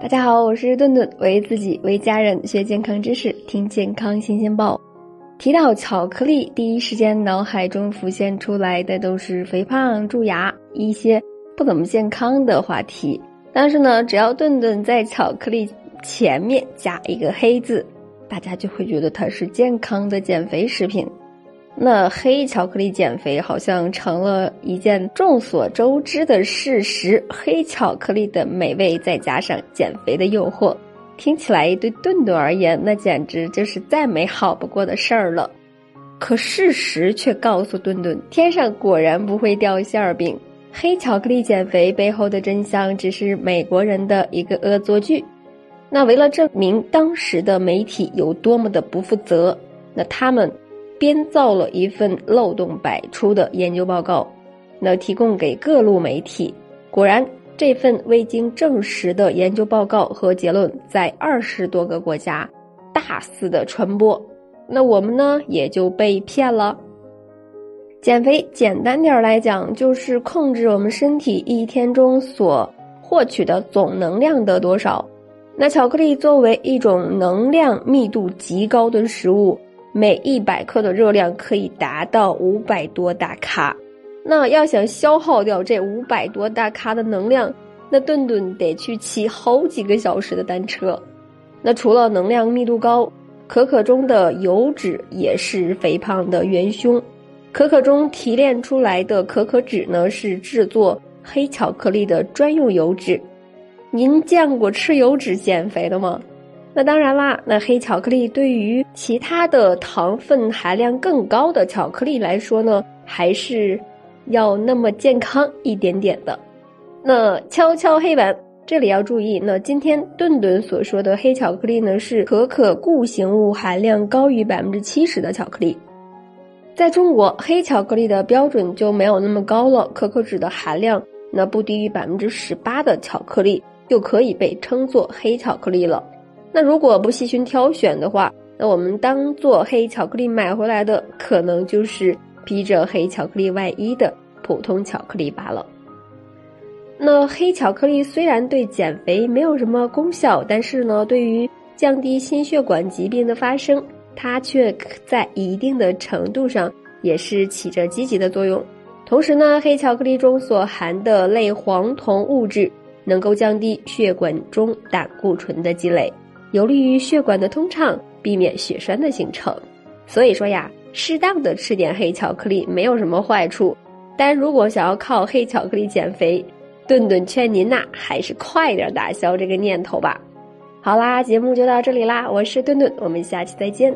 大家好，我是顿顿，为自己为家人学健康知识，听健康新鲜报。提到巧克力，第一时间脑海中浮现出来的都是肥胖、蛀牙一些不怎么健康的话题。但是呢，只要顿顿在巧克力前面加一个黑字，大家就会觉得它是健康的减肥食品。那黑巧克力减肥好像成了一件众所周知的事实。黑巧克力的美味再加上减肥的诱惑，听起来对顿顿而言，那简直就是再美好不过的事儿了。可事实却告诉顿顿，天上果然不会掉馅儿饼。黑巧克力减肥背后的真相，只是美国人的一个恶作剧。那为了证明当时的媒体有多么的不负责，那他们。编造了一份漏洞百出的研究报告，那提供给各路媒体。果然，这份未经证实的研究报告和结论在二十多个国家大肆的传播。那我们呢，也就被骗了。减肥简单点儿来讲，就是控制我们身体一天中所获取的总能量的多少。那巧克力作为一种能量密度极高的食物。每一百克的热量可以达到五百多大卡，那要想消耗掉这五百多大卡的能量，那顿顿得去骑好几个小时的单车。那除了能量密度高，可可中的油脂也是肥胖的元凶。可可中提炼出来的可可脂呢，是制作黑巧克力的专用油脂。您见过吃油脂减肥的吗？那当然啦，那黑巧克力对于其他的糖分含量更高的巧克力来说呢，还是要那么健康一点点的。那敲敲黑板，这里要注意，那今天顿顿所说的黑巧克力呢，是可可固形物含量高于百分之七十的巧克力。在中国，黑巧克力的标准就没有那么高了，可可脂的含量那不低于百分之十八的巧克力就可以被称作黑巧克力了。那如果不细心挑选的话，那我们当做黑巧克力买回来的，可能就是披着黑巧克力外衣的普通巧克力罢了。那黑巧克力虽然对减肥没有什么功效，但是呢，对于降低心血管疾病的发生，它却在一定的程度上也是起着积极的作用。同时呢，黑巧克力中所含的类黄酮物质能够降低血管中胆固醇的积累。有利于血管的通畅，避免血栓的形成。所以说呀，适当的吃点黑巧克力没有什么坏处。但如果想要靠黑巧克力减肥，顿顿劝您呐，还是快点打消这个念头吧。好啦，节目就到这里啦，我是顿顿，我们下期再见。